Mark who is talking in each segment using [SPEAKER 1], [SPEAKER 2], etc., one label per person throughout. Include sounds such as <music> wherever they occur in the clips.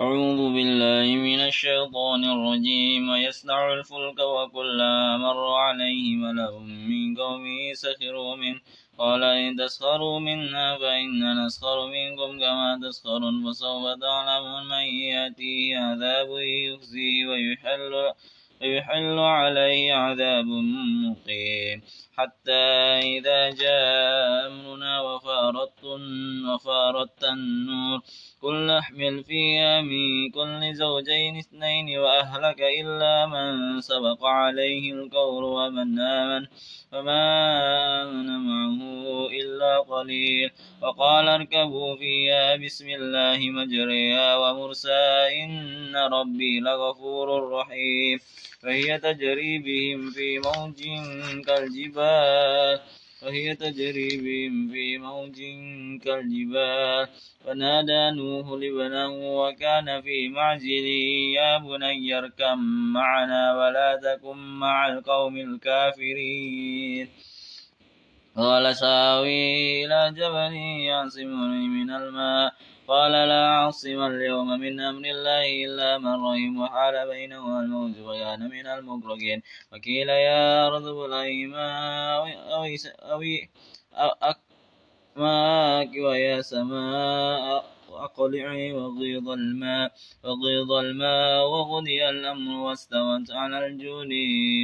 [SPEAKER 1] أعوذ بالله من الشيطان الرجيم. ويصنع الفلك وكلما مر عليه ملأ من قومه سخروا منه. قال إن تسخروا منا فإنا نسخر منكم كما تسخرون. فسوف تعلمون من يأتيه عذاب يخزيه ويحل ويحل عليه عذاب مقيم. حتى إذا جاء أمرنا وفارت وفارت النور. قل احمل فيها من كل زوجين اثنين وأهلك إلا من سبق عليه القول ومن آمن. فما آمن معه إلا قليل. وقال اركبوا فيها بسم الله مجريها ومرساها إن ربي لغفور رحيم. فهي تجري بهم في موج كالجبال وهي تجري بهم في موج كالجبال فنادى نوح لبنه وكان في معزل يا بني اركب معنا ولا تكن مع القوم الكافرين قال ساوي إلى جبل يعصمني من الماء قال لا عاصم اليوم من أمر الله إلا من رحم وحال بينهما الموت وكان من المغرقين. وقيل يا أرض ابلعي ماء أوي أكماك ويا سماء أقلعي وغيض الماء وغيض الماء وغني الأمر واستوت على الجود.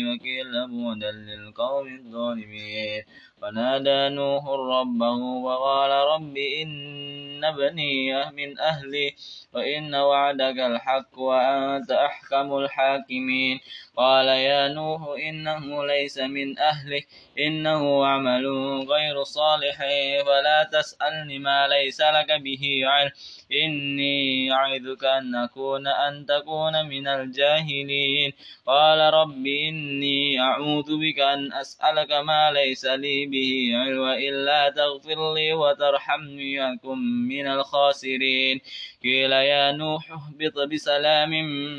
[SPEAKER 1] وكيل بعدا للقوم الظالمين. فنادى نوح ربه وقال رب إن ابني من أهلي وإن وعدك الحق وأنت أحكم الحاكمين. قال يا نوح إنه ليس من أهله إنه عمل غير صالح فلا تسألني ما ليس لك به علم. إني أعذك أن أكون أن تكون من الجاهلين. قال رب إني أعوذ بك أن أسألك ما ليس لي به علم إلا تغفر لي وترحمني أكن من الخاسرين. قيل يا نوح اهبط بسلام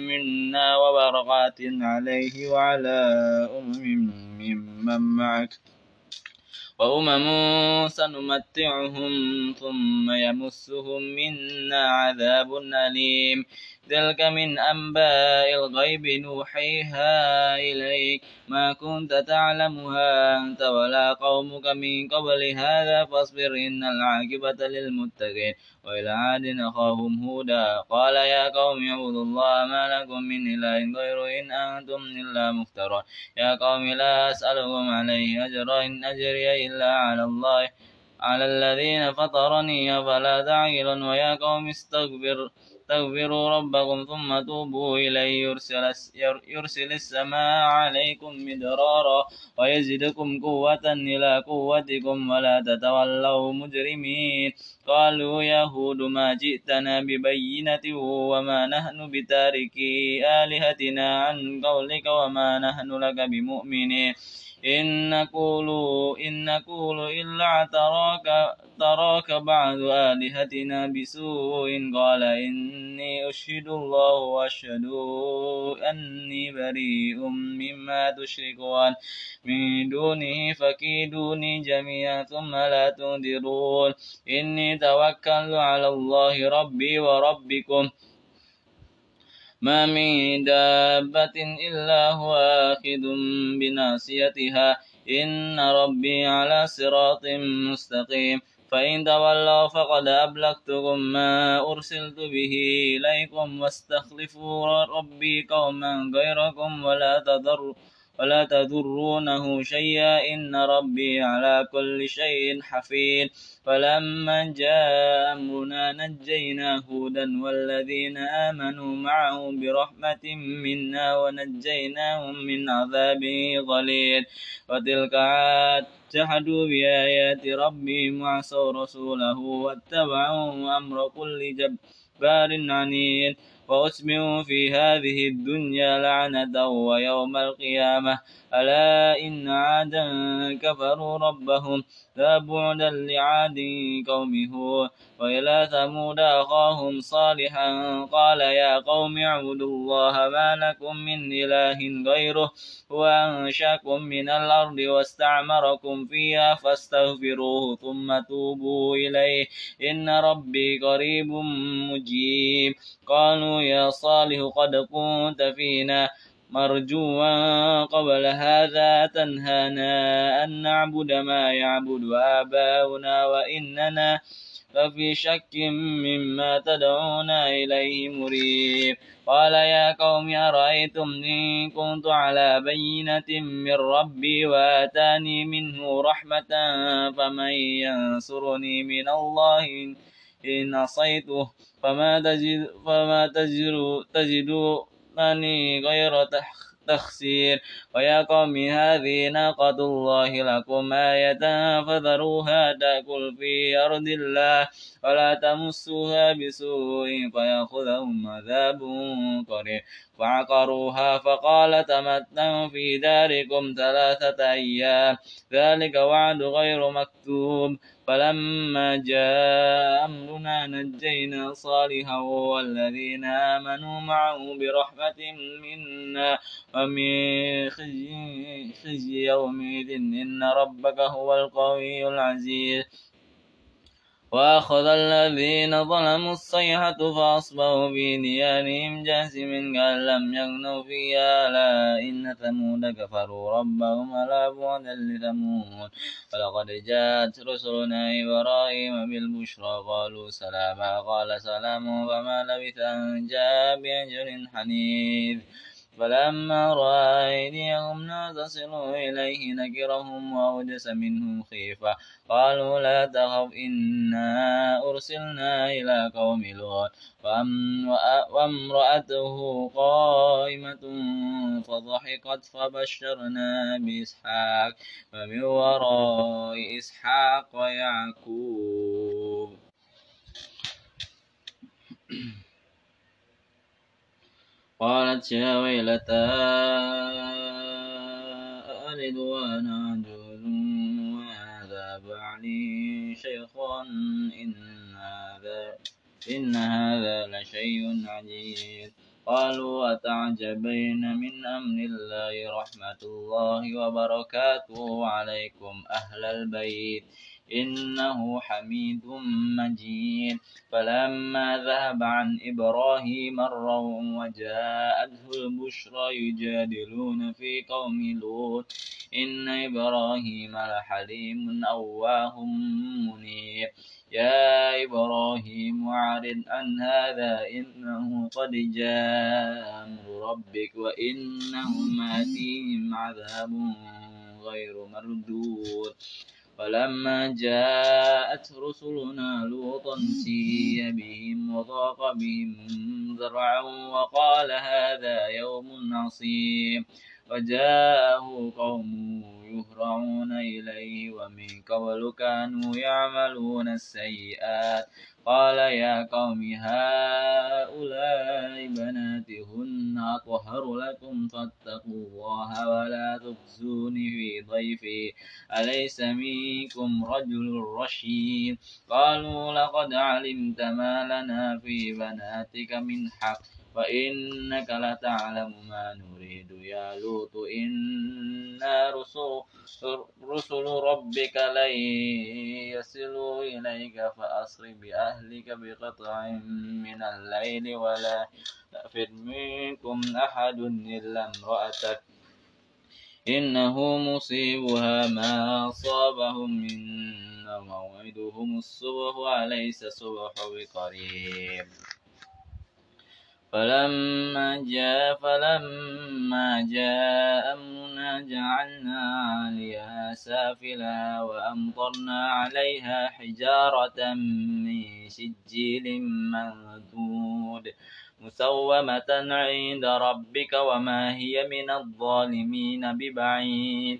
[SPEAKER 1] منا وبركات عليه وعلى أمم ممن معك. وأمم سنمتعهم ثم يمسهم منا عذاب أليم. تلك من أنباء الغيب نوحيها إليك. ما كنت تعلمها أنت ولا قومك من قبل هذا فاصبر إن العاقبة للمتقين. وإلى عاد أخاهم هودا. قال يا قوم اعبدوا الله ما لكم من إله غيره إن أنتم إلا مفترون. يا قوم لا أسألكم عليه أجرا إن أجري إلا على الله. على الذين فطرني أفلا تعقلون. ويا قوم استغفر استغفروا ربكم ثم توبوا إليه. يرسل, يرسل السماء عليكم مدرارا ويزدكم قوة إلى قوتكم ولا تتولوا مجرمين. قالوا يا هود ما جئتنا ببينة وما نحن بتاركي آلهتنا عن قولك وما نحن لك بمؤمنين. إن نقول إن نقول إلا تراك تراك بعض آلهتنا بسوء. قال إني أشهد الله وأشهد أني بريء مما تشركون. من دونه فكيدوني جميعا ثم لا تنذرون. إني توكلت على الله ربي وربكم. ما من دابة إلا هو آخذ بناصيتها إن ربي على صراط مستقيم فإن تولوا فقد أبلغتكم ما أرسلت به إليكم واستخلفوا ربي قوما غيركم ولا تضروا ولا تضرونه شيئا إن ربي على كل شيء حفيظ. فلما جاء أمرنا نجينا هودا والذين آمنوا معه برحمة منا ونجيناهم من عذاب غليظ. وتلك عاد جحدوا بآيات ربهم وعصوا رسوله واتبعوا أمر كل جبار عنيد. وأتبعوا في هذه الدنيا لعنة ويوم القيامة. ألا إن عادا كفروا ربهم لا بعدا لعاد قوم وإلى ثمود أخاهم صالحا قال يا قوم اعبدوا الله ما لكم من إله غيره هو أنشأكم من الأرض واستعمركم فيها فاستغفروه ثم توبوا إليه إن ربي قريب مجيب قالوا يا صالح قد كنت فينا مرجوا قبل هذا تنهانا أن نعبد ما يعبد آباؤنا وإننا ففي شك مما تدعونا إليه مريب. قال يا قوم أرأيتم إن كنت على بينة من ربي وآتاني منه رحمة فمن ينصرني من الله إن عصيته فما تجد فما تجد تجدونني غير تخسير. ويا قوم هذه ناقة الله لكم آية فذروها تأكل في أرض الله ولا تمسوها بسوء فيأخذهم عذاب قريب. فعقروها فقال تمتعوا في داركم ثلاثة أيام. ذلك وعد غير مكتوب. فلما جاء أمرنا نجينا صالحا والذين آمنوا معه برحمة منا ومن خزي, خزي يومئذ إن ربك هو القوي العزيز. وأخذ الذين ظلموا الصيحة فأصبحوا في ديارهم جاثمين كأن لم يغنوا فيها ألا إن ثمود كفروا ربهم ألا بعدا لثمود. ولقد جاءت رسلنا إبراهيم بالبشرى قالوا سلاما قال سلام فما لبث أن جاء بأجر حنيذ فلما رأى أيديهم لا تصل إليه نكرهم وأوجس منهم خيفة. قالوا لا تخف إنا أرسلنا إلى قوم لوط. وأمرأته قائمة فضحكت فبشرنا بإسحاق. ومن وراء إسحاق ويعقوب قالت يا ويلتى ألد وأنا عجوز وهذا بعلي شيخا؟ إن هذا إن هذا لشيء عجيب. قالوا أتعجبين من أمر الله رحمة الله وبركاته عليكم أهل البيت؟ إنه حميد مجيد. فلما ذهب عن إبراهيم الروع وجاءته البشرى يجادلون في قوم لوط. إن إبراهيم لحليم أواه منيب. يا إبراهيم أعرض عن هذا إنه قد جاء أمر ربك وإنهم آتيهم عذاب غير مردود. فلما جاءت رسلنا لوطا سيء بهم وضاق بهم ذرعا وقال هذا يوم عصيب. وجاءه قومه يهرعون إليه ومن قبل كانوا يعملون السيئات. قال يا قوم هؤلاء بناتهن أطهر لكم فاتقوا الله ولا تخزوني في ضيفي. أليس منكم رجل رشيد؟ قالوا لقد علمت ما لنا في بناتك من حق. وإنك لتعلم ما نريد يا لوط إنا رسل, رسل ربك لن يصلوا إليك فأسر بأهلك بقطع من الليل ولا يأفر منكم أحد إلا امرأتك إنه مصيبها ما أصابهم إن موعدهم الصبح أليس الصبح بقريب فلما جاء فلما جاء أمرنا جعلنا عليها سافلا وأمطرنا عليها حجارة من سجيل منضود مسومة عند ربك وما هي من الظالمين ببعيد.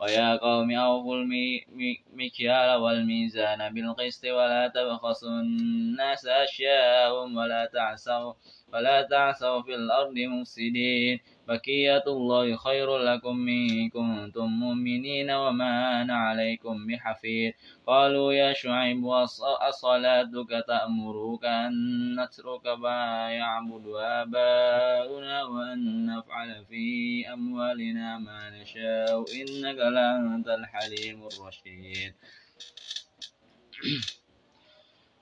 [SPEAKER 1] ويا قوم أوفوا المكيال والميزان بالقسط ولا تبخسوا الناس أشياءهم ولا تعسوا ولا تعسوا في الأرض مفسدين. بقية الله خير لكم إن كنتم مؤمنين وما أنا عليكم بحفيظ قالوا يا شعيب أصلاتك تأمرك أن نترك ما يعبد آباؤنا وأن نفعل في أموالنا ما نشاء إنك لأنت الحليم الرشيد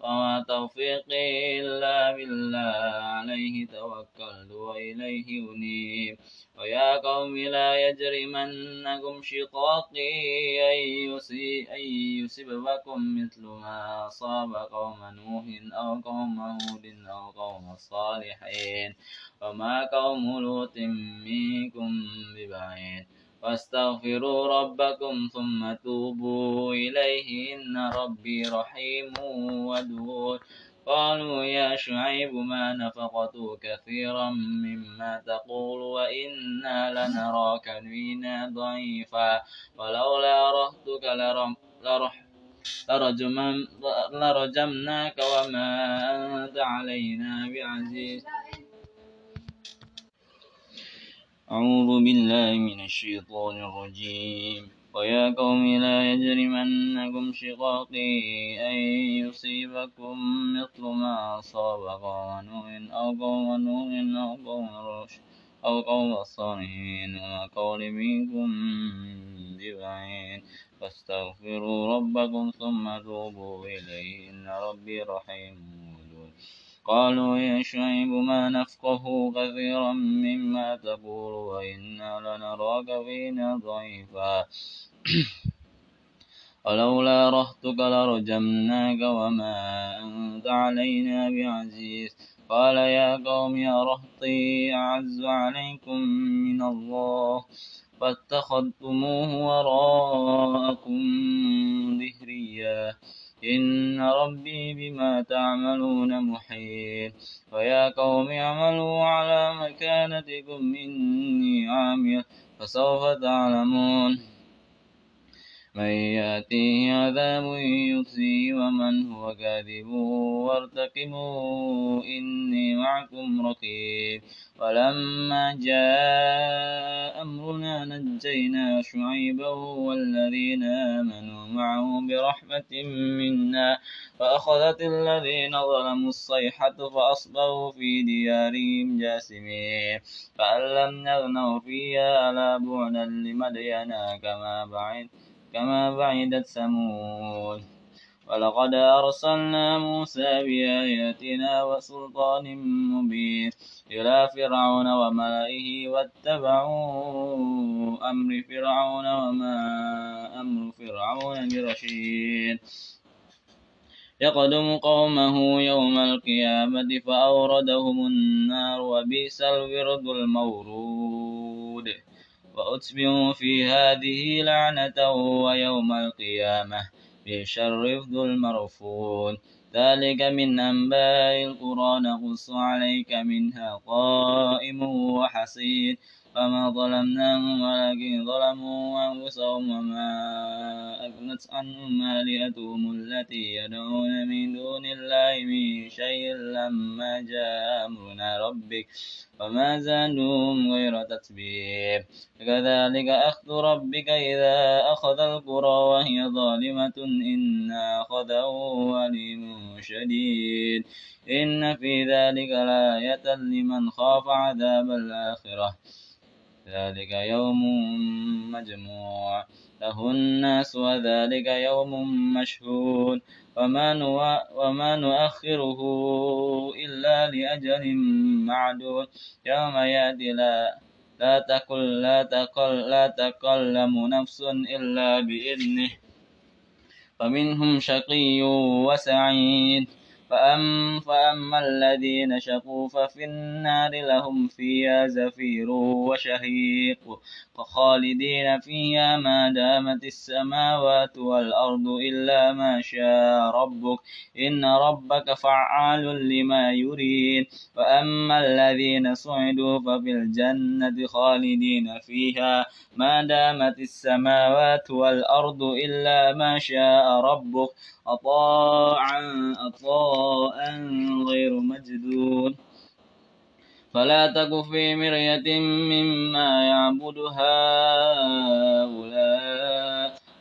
[SPEAKER 1] وما توفيقي إلا بالله. عليه توكلت وإليه أنيب. ويا قوم لا يجرمنكم شقاقي أن يصيبكم مثل ما أصاب قوم نوح أو قوم هود أو قوم الصالحين وما قوم لوط منكم ببعيد. واستغفروا ربكم ثم توبوا إليه. إن ربي رحيم ودود. قالوا يا شعيب ما نفقت كثيرا مما تقول وإنا لنراك فينا ضعيفا. ولولا رهتك لرح لرجمناك وما أنت علينا بعزيز. أعوذ بالله من الشيطان الرجيم. ويا قوم لا يجرمنكم شقاقي أن يصيبكم مثل ما أصاب قوم نوح أو قوم نوح أو قوم رشد أو قوم الصالحين وما قول منكم ببعيد. فاستغفروا ربكم ثم توبوا إليه. إن ربي رحيم. قالوا يا شعيب ما نفقه كثيرا مما تقول وإنا لنراك فينا ضعيفا. <clears throat> ولولا رهتك لرجمناك وما أنت علينا بعزيز. قال يا قوم يا رهطي أعز عليكم من الله. فاتخذتموه وراءكم ظهريا إن ربي بما تعملون محيط. ويا قوم اعملوا على مكانتكم إني عامل فسوف تعلمون. من يأتيه عذاب يخزيه ومن هو كاذب وارتقبوا إني معكم رقيب. ولما جاء أمرنا نجينا شعيبا والذين آمنوا معه برحمة منا. فأخذت الذين ظلموا الصيحة فأصبحوا في ديارهم جاسمين فأن لم نغنوا فيها لا بعدا لمدينا كما بعد. كما بعدت ثمود. ولقد أرسلنا موسى بآياتنا وسلطان مبين إلى فرعون وملئه واتبعوا أمر فرعون وما أمر فرعون برشيد. يقدم قومه يوم القيامة فأوردهم النار وبئس الورد المورود. وأتبعوا في هذه لعنة ويوم القيامة بشر ذو المرفون ذلك من أنباء القرى نقص عليك منها قائم وحصيد فما ظلمناهم ولكن ظلموا أنفسهم وما أغنت عنهم آلهتهم التي يدعون من دون الله من شيء لما جاء أمرنا ربك وما زادوهم غير تتبيب كذلك أخذ ربك إذا أخذ القرى وهي ظالمة إن أخذه أليم شديد إن في ذلك لآية لمن خاف عذاب الآخرة ذلك يوم مجموع. له الناس وذلك يوم مشهود. وما, وما نؤخره إلا لأجل معدود. يوم يأتي لا لا تقل لا تقل لا تكلم نفس إلا بإذنه. فمنهم شقي وسعيد. فأم فأما الذين شقوا ففي النار لهم فيها زفير وشهيق وخالدين فيها ما دامت السماوات والأرض إلا ما شاء ربك. إن ربك فعال لما يريد. وأما الذين سعدوا ففي الجنة خالدين فيها ما دامت السماوات والأرض إلا ما شاء ربك. أطاعا غير مجدود. فلا تك في مرية مما يعبد هؤلاء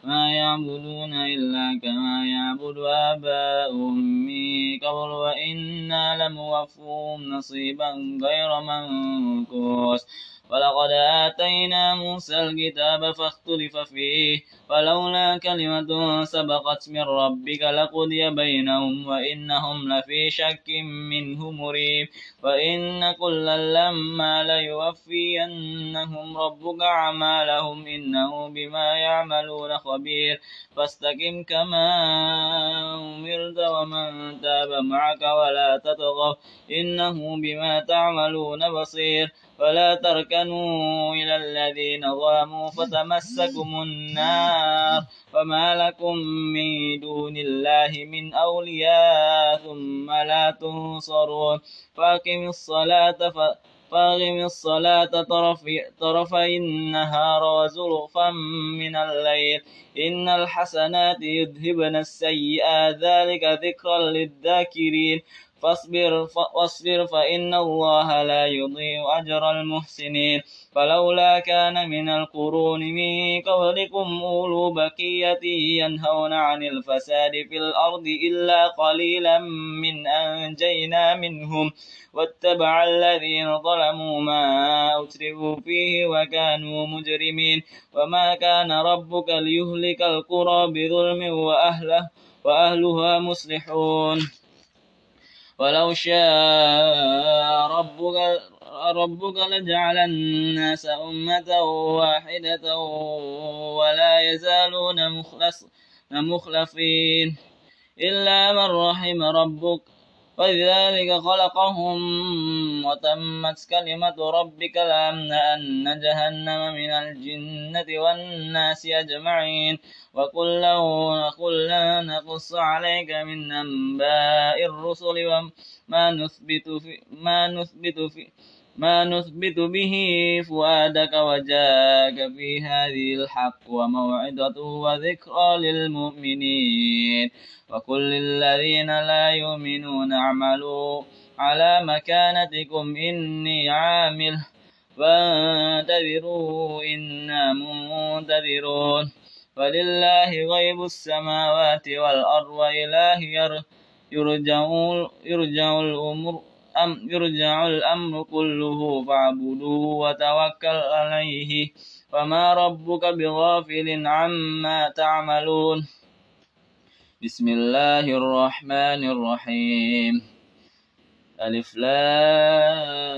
[SPEAKER 1] ما يعبدون إلا كما يعبد آباؤهم من قبل وإنا لموفوهم نصيبا غير منكوس ولقد آتينا موسى الكتاب فاختلف فيه فلولا كلمة سبقت من ربك لقضي بينهم وإنهم لفي شك منه مريب وإن كلا لما ليوفينهم ربك أعمالهم إنه بما يعملون خبير. فاستقم كما أمرت ومن تاب معك ولا تطغوا إنه بما تعملون بصير. ولا تركنوا إلى الذين ظلموا فتمسكم النار وما لكم من دون الله من أولياء ثم لا تنصرون. فأقم الصلاة ف فأقم الصلاة طرفي, طرفي النهار وزلفا من الليل. إن الحسنات يذهبن السيئات. ذلك ذكرا للذاكرين. فاصبر واصبر فإن الله لا يضيع أجر المحسنين. فلولا كان من القرون من قبلكم أولو بقية ينهون عن الفساد في الأرض إلا قليلا من أنجينا منهم. واتبع الذين ظلموا ما أترفوا فيه وكانوا مجرمين. وما كان ربك ليهلك القرى بظلم وأهله وأهلها مصلحون. ولو شاء ربك ربك لجعل الناس أمة واحدة ولا يزالون مخلص مخلفين إلا من رحم ربك. ولذلك خلقهم وتمت كلمة ربك لأملأن جهنم من الجنة والناس أجمعين وكلا كلا نقص عليك من أنباء الرسل وما نثبت في ما نثبت في ما نثبت به فؤادك وجاك في هذه الحق وموعظة وذكرى للمؤمنين. وكل الذين لا يؤمنون اعملوا على مكانتكم إني عامل وانتظروا إنا منتظرون. ولله غيب السماوات والأرض وإله يرجع, يرجع الأمر أم يرجع الأمر كله فاعبدوه وتوكل عليه. وما ربك بغافل عما تعملون. بسم الله الرحمن الرحيم. ألف لام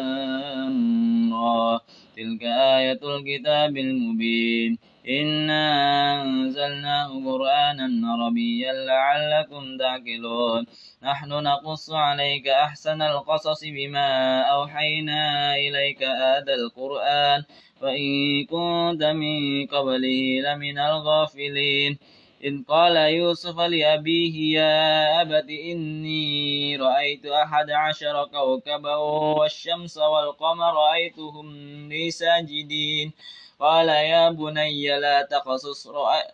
[SPEAKER 1] تلك آية الكتاب المبين. إنا أنزلناه قرآنا عربيا لعلكم تعقلون. نحن نقص عليك أحسن القصص بما أوحينا إليك هذا القرآن. وإن كنت من قبله لمن الغافلين. إذ قال يوسف لأبيه يا أبت إني رأيت أحد عشر كوكبا والشمس والقمر رأيتهم لي ساجدين قال يا بني لا تقصص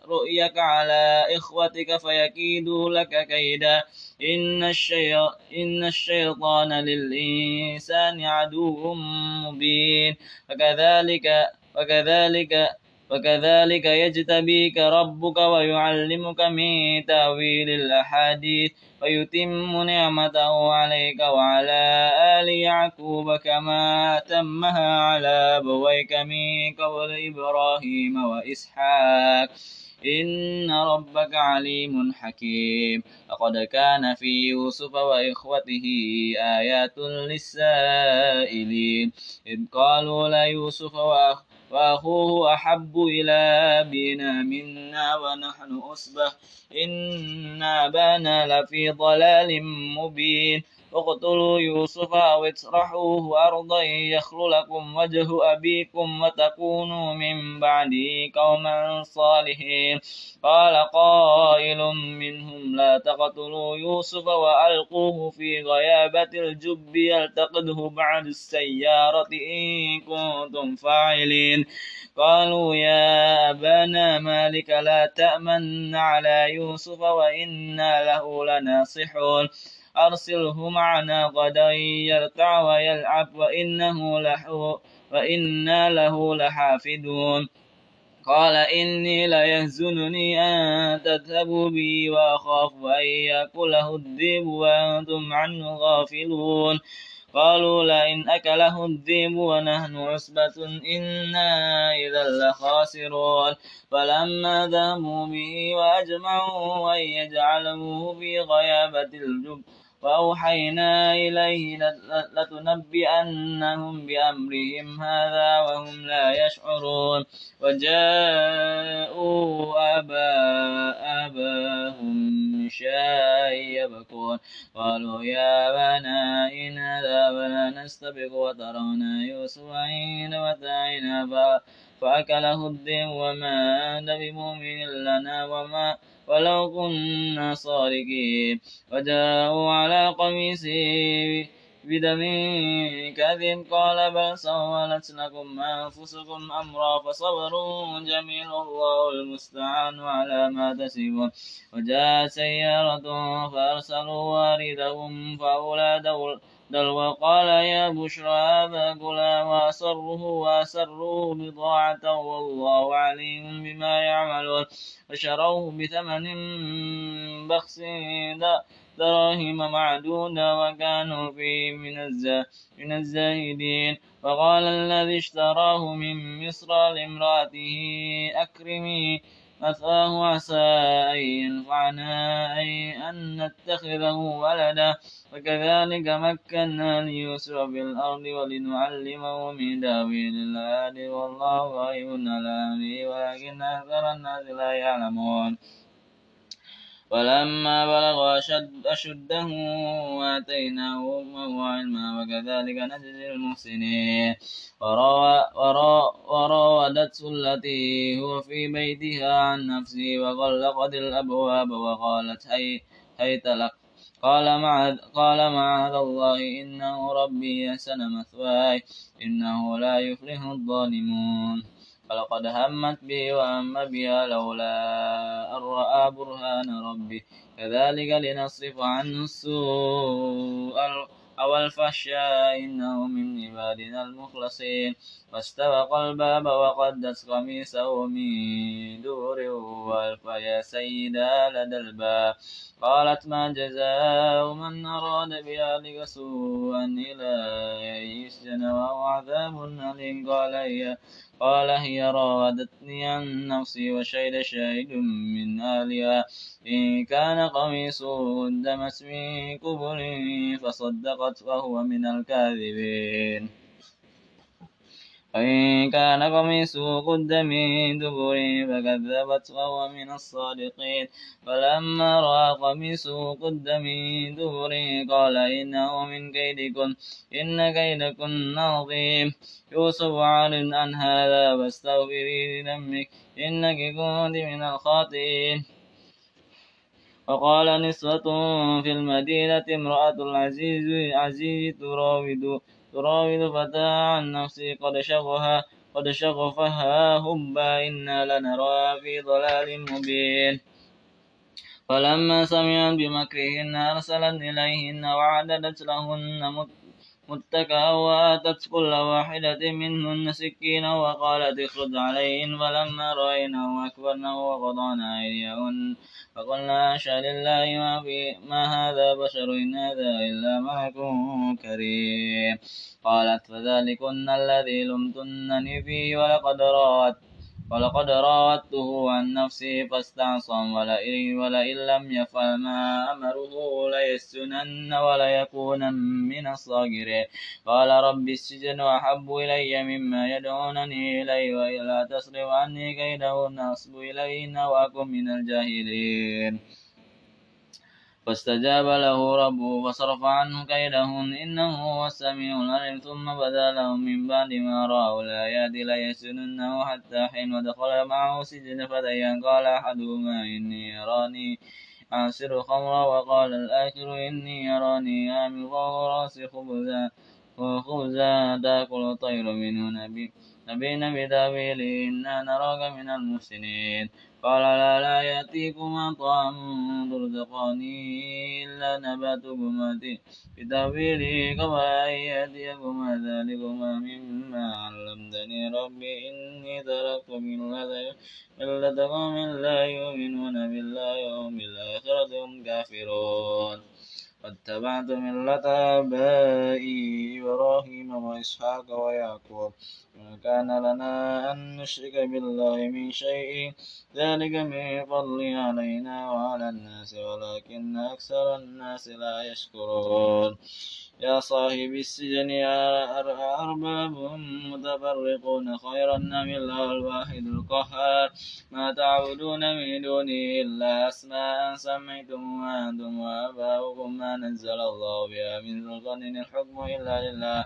[SPEAKER 1] رؤيك على إخوتك فيكيدوا لك كيدا إن. إن الشيطان للإنسان عدو مبين فكذلك وكذلك وكذلك يجتبيك ربك ويعلمك من تأويل الأحاديث ويتم نعمته عليك وعلى آل يعقوب كما تمها على أبويك من قبل إبراهيم وإسحاق. إن ربك عليم حكيم. لقد كان في يوسف وإخوته آيات للسائلين. إذ قالوا ليوسف وأخوته وأخوه أحب إلى أبينا منا ونحن أصبح إن أبانا لفي ضلال مبين. اقتلوا يوسف أو اطرحوه أرضا يخل لكم وجه أبيكم وتكونوا من بعده قوما صالحين. قال قائل منهم لا تقتلوا يوسف وألقوه في غيابة الجب يلتقده بعد السيارة إن كنتم فاعلين. قالوا يا أبانا مالك لا تأمن على يوسف وإنا له لناصحون. أرسله معنا غدا يرتع ويلعب وإنه له وإنا له لحافظون قال إني ليهزنني أن تذهبوا بي وأخاف أن يأكله الذئب وأنتم عنه غافلون. قالوا لئن أكله الذئب ونحن عصبة إنا إذا لخاسرون. فلما ذهبوا به وأجمعوا أن يجعلوه في غيابة الجب وأوحينا إليه لتنبئنهم بأمرهم هذا وهم لا يشعرون. وجاءوا أبا أباهم شاء يبكون. قالوا يا أبانا إن ذهبنا نستبق وترون يوسف عين متاعنا فأكله الذئب وما أنت بمؤمن لنا وما ولو كنا صادقين. وجاءوا على قميصه بدم كذب قال بل سولت لكم أنفسكم أمرا فصبر جميل الله المستعان على ما تسبون وجاءت سيارة فأرسلوا واردهم فأولى دلو قال يا بشرى هذا غلام وأسره وأسروه بضاعة والله عليم بما يعملون فشروه بثمن بخس دراهم معدودة وكانوا فيه من, من الزاهدين. وقال الذي اشتراه من مصر لامرأته أكرمي. مثواه عسى أن ينفعنا أي أن نتخذه ولدا. وكذلك مكنا ليوسف في الأرض ولنعلمه من داويل الآل والله غيب على ولكن أكثر الناس لا يعلمون. ولما بلغ أشد أشده وآتيناه حكما وعلما وكذلك نجزي المحسنين. وراودته التي هو في بيتها عن نفسه وغلقت الأبواب وقالت هي هيت لك. قال معاذ قال معاذ الله إنه ربي أحسن مثواي إنه لا يفلح الظالمون. ولقد همت به وهم بها لولا أن رأى برهان ربه. كذلك لنصرف عنه السوء أو الفحشاء إنه من عبادنا المخلصين. واستبق الباب وقدت قميصه من دور وألف يا سيدا لدى الباب. قالت ما جزاء من أراد بأهلك سوءا إلى يسجن وهو عذاب أليم. قال هي قال هي راودتني عن نفسي وشهد شاهد من أهلها. إن كان قميصه قدمت من قبل فصدقت وهو من الكاذبين. وإن كان قميصه قد من دبر فكذبت وهو من الصادقين. فلما رأى قميصه قد من دبر قال إنه من كيدكن إن كيدكن عظيم يوسف عارض عن هذا واستغفري لذنبك إنك كنت من الخاطئين. وقال نسوة في المدينة امرأة العزيز عزيز تراود تراود فتاة عن نفسه قد شغفها قد شغفها هبا إنا لنراها في ضلال مبين. فلما سمعت بمكرهن أرسلت إليهن وعددت لهن متكئا وآتت كل واحدة منهن سكينا وقالت اخرج عليهن فلما رأينه أكبرنه وقضعنا أيديهن فقلنا أشهد لله ما, في ما هذا بشر إن هذا إلا ملك كريم. قالت فذلكن الذي لمتنني فيه ولقد راوت ولقد راودته عن نفسه فاستعصم ولئن, ولئن لم يفعل ما أمره ليسجنن وليكونن من الصاغرين قال رب السجن أحب إلي مما يدعونني إليه وإلا تصرف عني كيدهن أصب إليهن وأكن من الجاهلين فاستجاب له ربه فصرف عنه كيدهن. إنه هو السميع العليم. ثم بدا لهم من بعد ما رأوا الآيات ليسجننه حتى حين ودخل معه سجن. فتيان قال أحدهما إني أراني أعصر خمرا وقال الآخر إني أراني فوق رأسي خبزا وخبزا تأكل الطير منه نبي نبينا بتأويله إنا نراك من المحسنين قال لا لا يأتيكما طعام ترزقاني إلا نباتكما بتأويله قبل أن يأتيكما ذلكما مما علمتني ربي إني تركت ملة قوم لا يؤمنون بالله وهم بالآخرة هم كافرون واتبعت ملة آبائي إبراهيم وإسحاق ويعقوب. ما كان لنا أن نشرك بالله من شيء. ذلك من فضل علينا وعلى الناس ولكن أكثر الناس لا يشكرون. يا صاحب السجن أرباب متفرقون خيرا من الله الواحد القهار؟ ما تعبدون من دونه إلا أسماء سميتموها أنتم وآباؤكم ما نزل الله بها من سلطان الحكم إلا لله.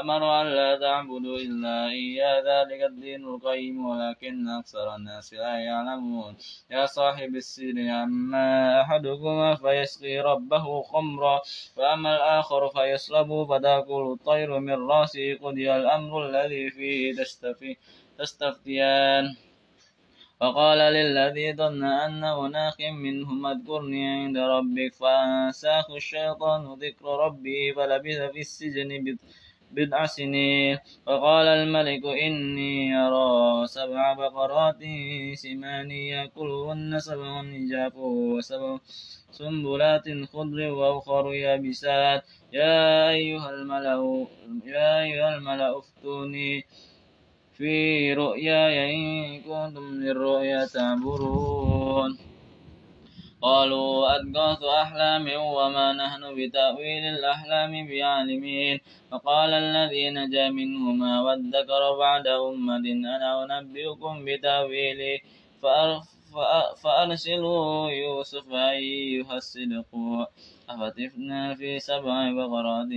[SPEAKER 1] أمر أن لا تعبدوا إلا إياه. ذلك الدين القيم ولكن أكثر الناس لا يعلمون. يا صاحب السجن أما أحدكما فيسقي ربه خمرا وأما الآخر فيسقي يصلب فتأكل الطير من رأسه. قضي الأمر الذي فيه تستفي تستفتيان. وقال للذي ظن أنه ناخ منهم اذكرني عند ربك فأنساه الشيطان ذكر ربه فلبث في السجن بضع سنين. وقال الملك إني أرى سبع بقرات سمان يأكلهن سبع نجاف وسبع سنبلات خضر وأخر يابسات. يا أيها الملأ يا أيها الملأ افتوني في رؤياي إن كنتم للرؤيا تعبرون. قالوا أضغاث أحلام وما نحن بتأويل الأحلام بعالمين. فقال الذي نجا منهما وادكر بعد أمة أنا أنبئكم بتأويله فأرسلوا يوسف أيها الصدق. أفتفنا في سبع بقرات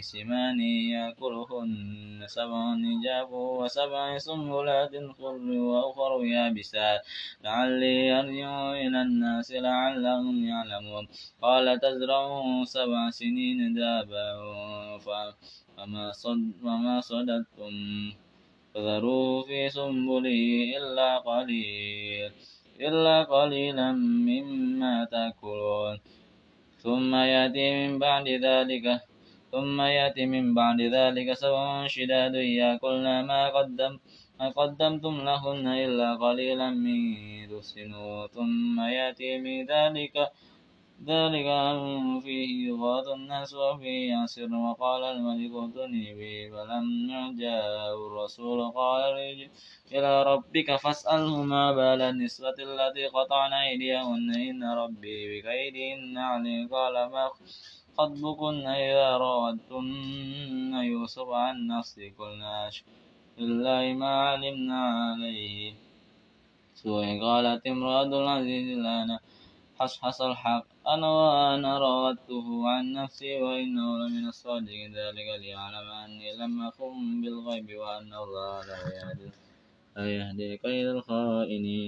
[SPEAKER 1] سمان يأكلهن سبع نجاب وسبع سنبلات خضر وأخر يابسات. لعلي أرجع إلى الناس لعلهم يعلمون. قال تزرعون سبع سنين دابا فما صد وما صددتم. فذروا في سنبله إلا قليل. إلا قليلا مما تأكلون. ثم يأتي من بعد ذلك ثم يأتي من بعد ذلك سبع شداد يأكلن ما قدم ما قدمتم لهن إلا قليلا من تحسنوا ثم يأتي من ذلك ذلك أمر فيه يغاث الناس وفيه يعسر. وقال الملك ائتني به فلما جاء الرسول. قال إلى ربك فاسأله ما بال النسوة التي قطعن أيديهن. إن ربي بكيدهن عليم قال ما خطبكن إذا راودتن يوسف عن نفسي؟ قلنا لله ما علمنا عليه. سوء. قالت امرأة العزيز لنا حصحص الحق. أنا وأنا راودته عن نفسي وإنه لمن الصادقين. ذلك ليعلم أني لم أخن بالغيب وأن الله لا يهدي كيد الخائنين.